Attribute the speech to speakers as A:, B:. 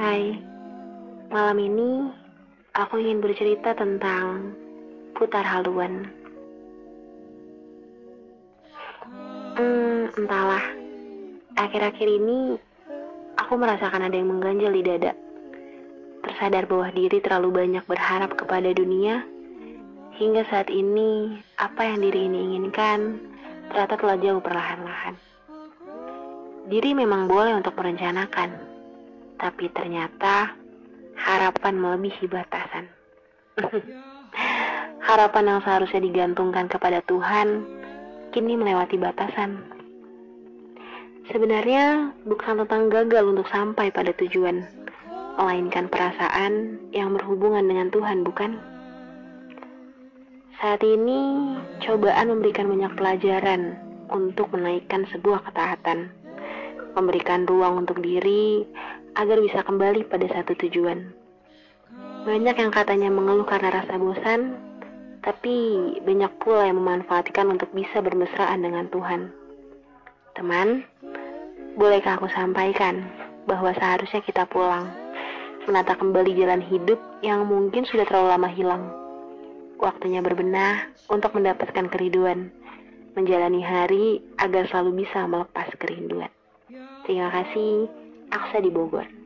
A: Hai, malam ini aku ingin bercerita tentang putar haluan. Hmm, entahlah. Akhir-akhir ini aku merasakan ada yang mengganjal di dada. Tersadar bahwa diri terlalu banyak berharap kepada dunia hingga saat ini apa yang diri ini inginkan ternyata telah jauh perlahan-lahan. Diri memang boleh untuk merencanakan, tapi ternyata harapan melebihi batasan. harapan yang seharusnya digantungkan kepada Tuhan kini melewati batasan. Sebenarnya bukan tentang gagal untuk sampai pada tujuan, melainkan perasaan yang berhubungan dengan Tuhan, bukan? Saat ini, cobaan memberikan banyak pelajaran untuk menaikkan sebuah ketaatan, memberikan ruang untuk diri agar bisa kembali pada satu tujuan. Banyak yang katanya mengeluh karena rasa bosan, tapi banyak pula yang memanfaatkan untuk bisa bermesraan dengan Tuhan. Teman, bolehkah aku sampaikan bahwa seharusnya kita pulang, menata kembali jalan hidup yang mungkin sudah terlalu lama hilang. Waktunya berbenah untuk mendapatkan keriduan, menjalani hari agar selalu bisa melepas kerinduan. Terima kasih, Aksa di Bogor.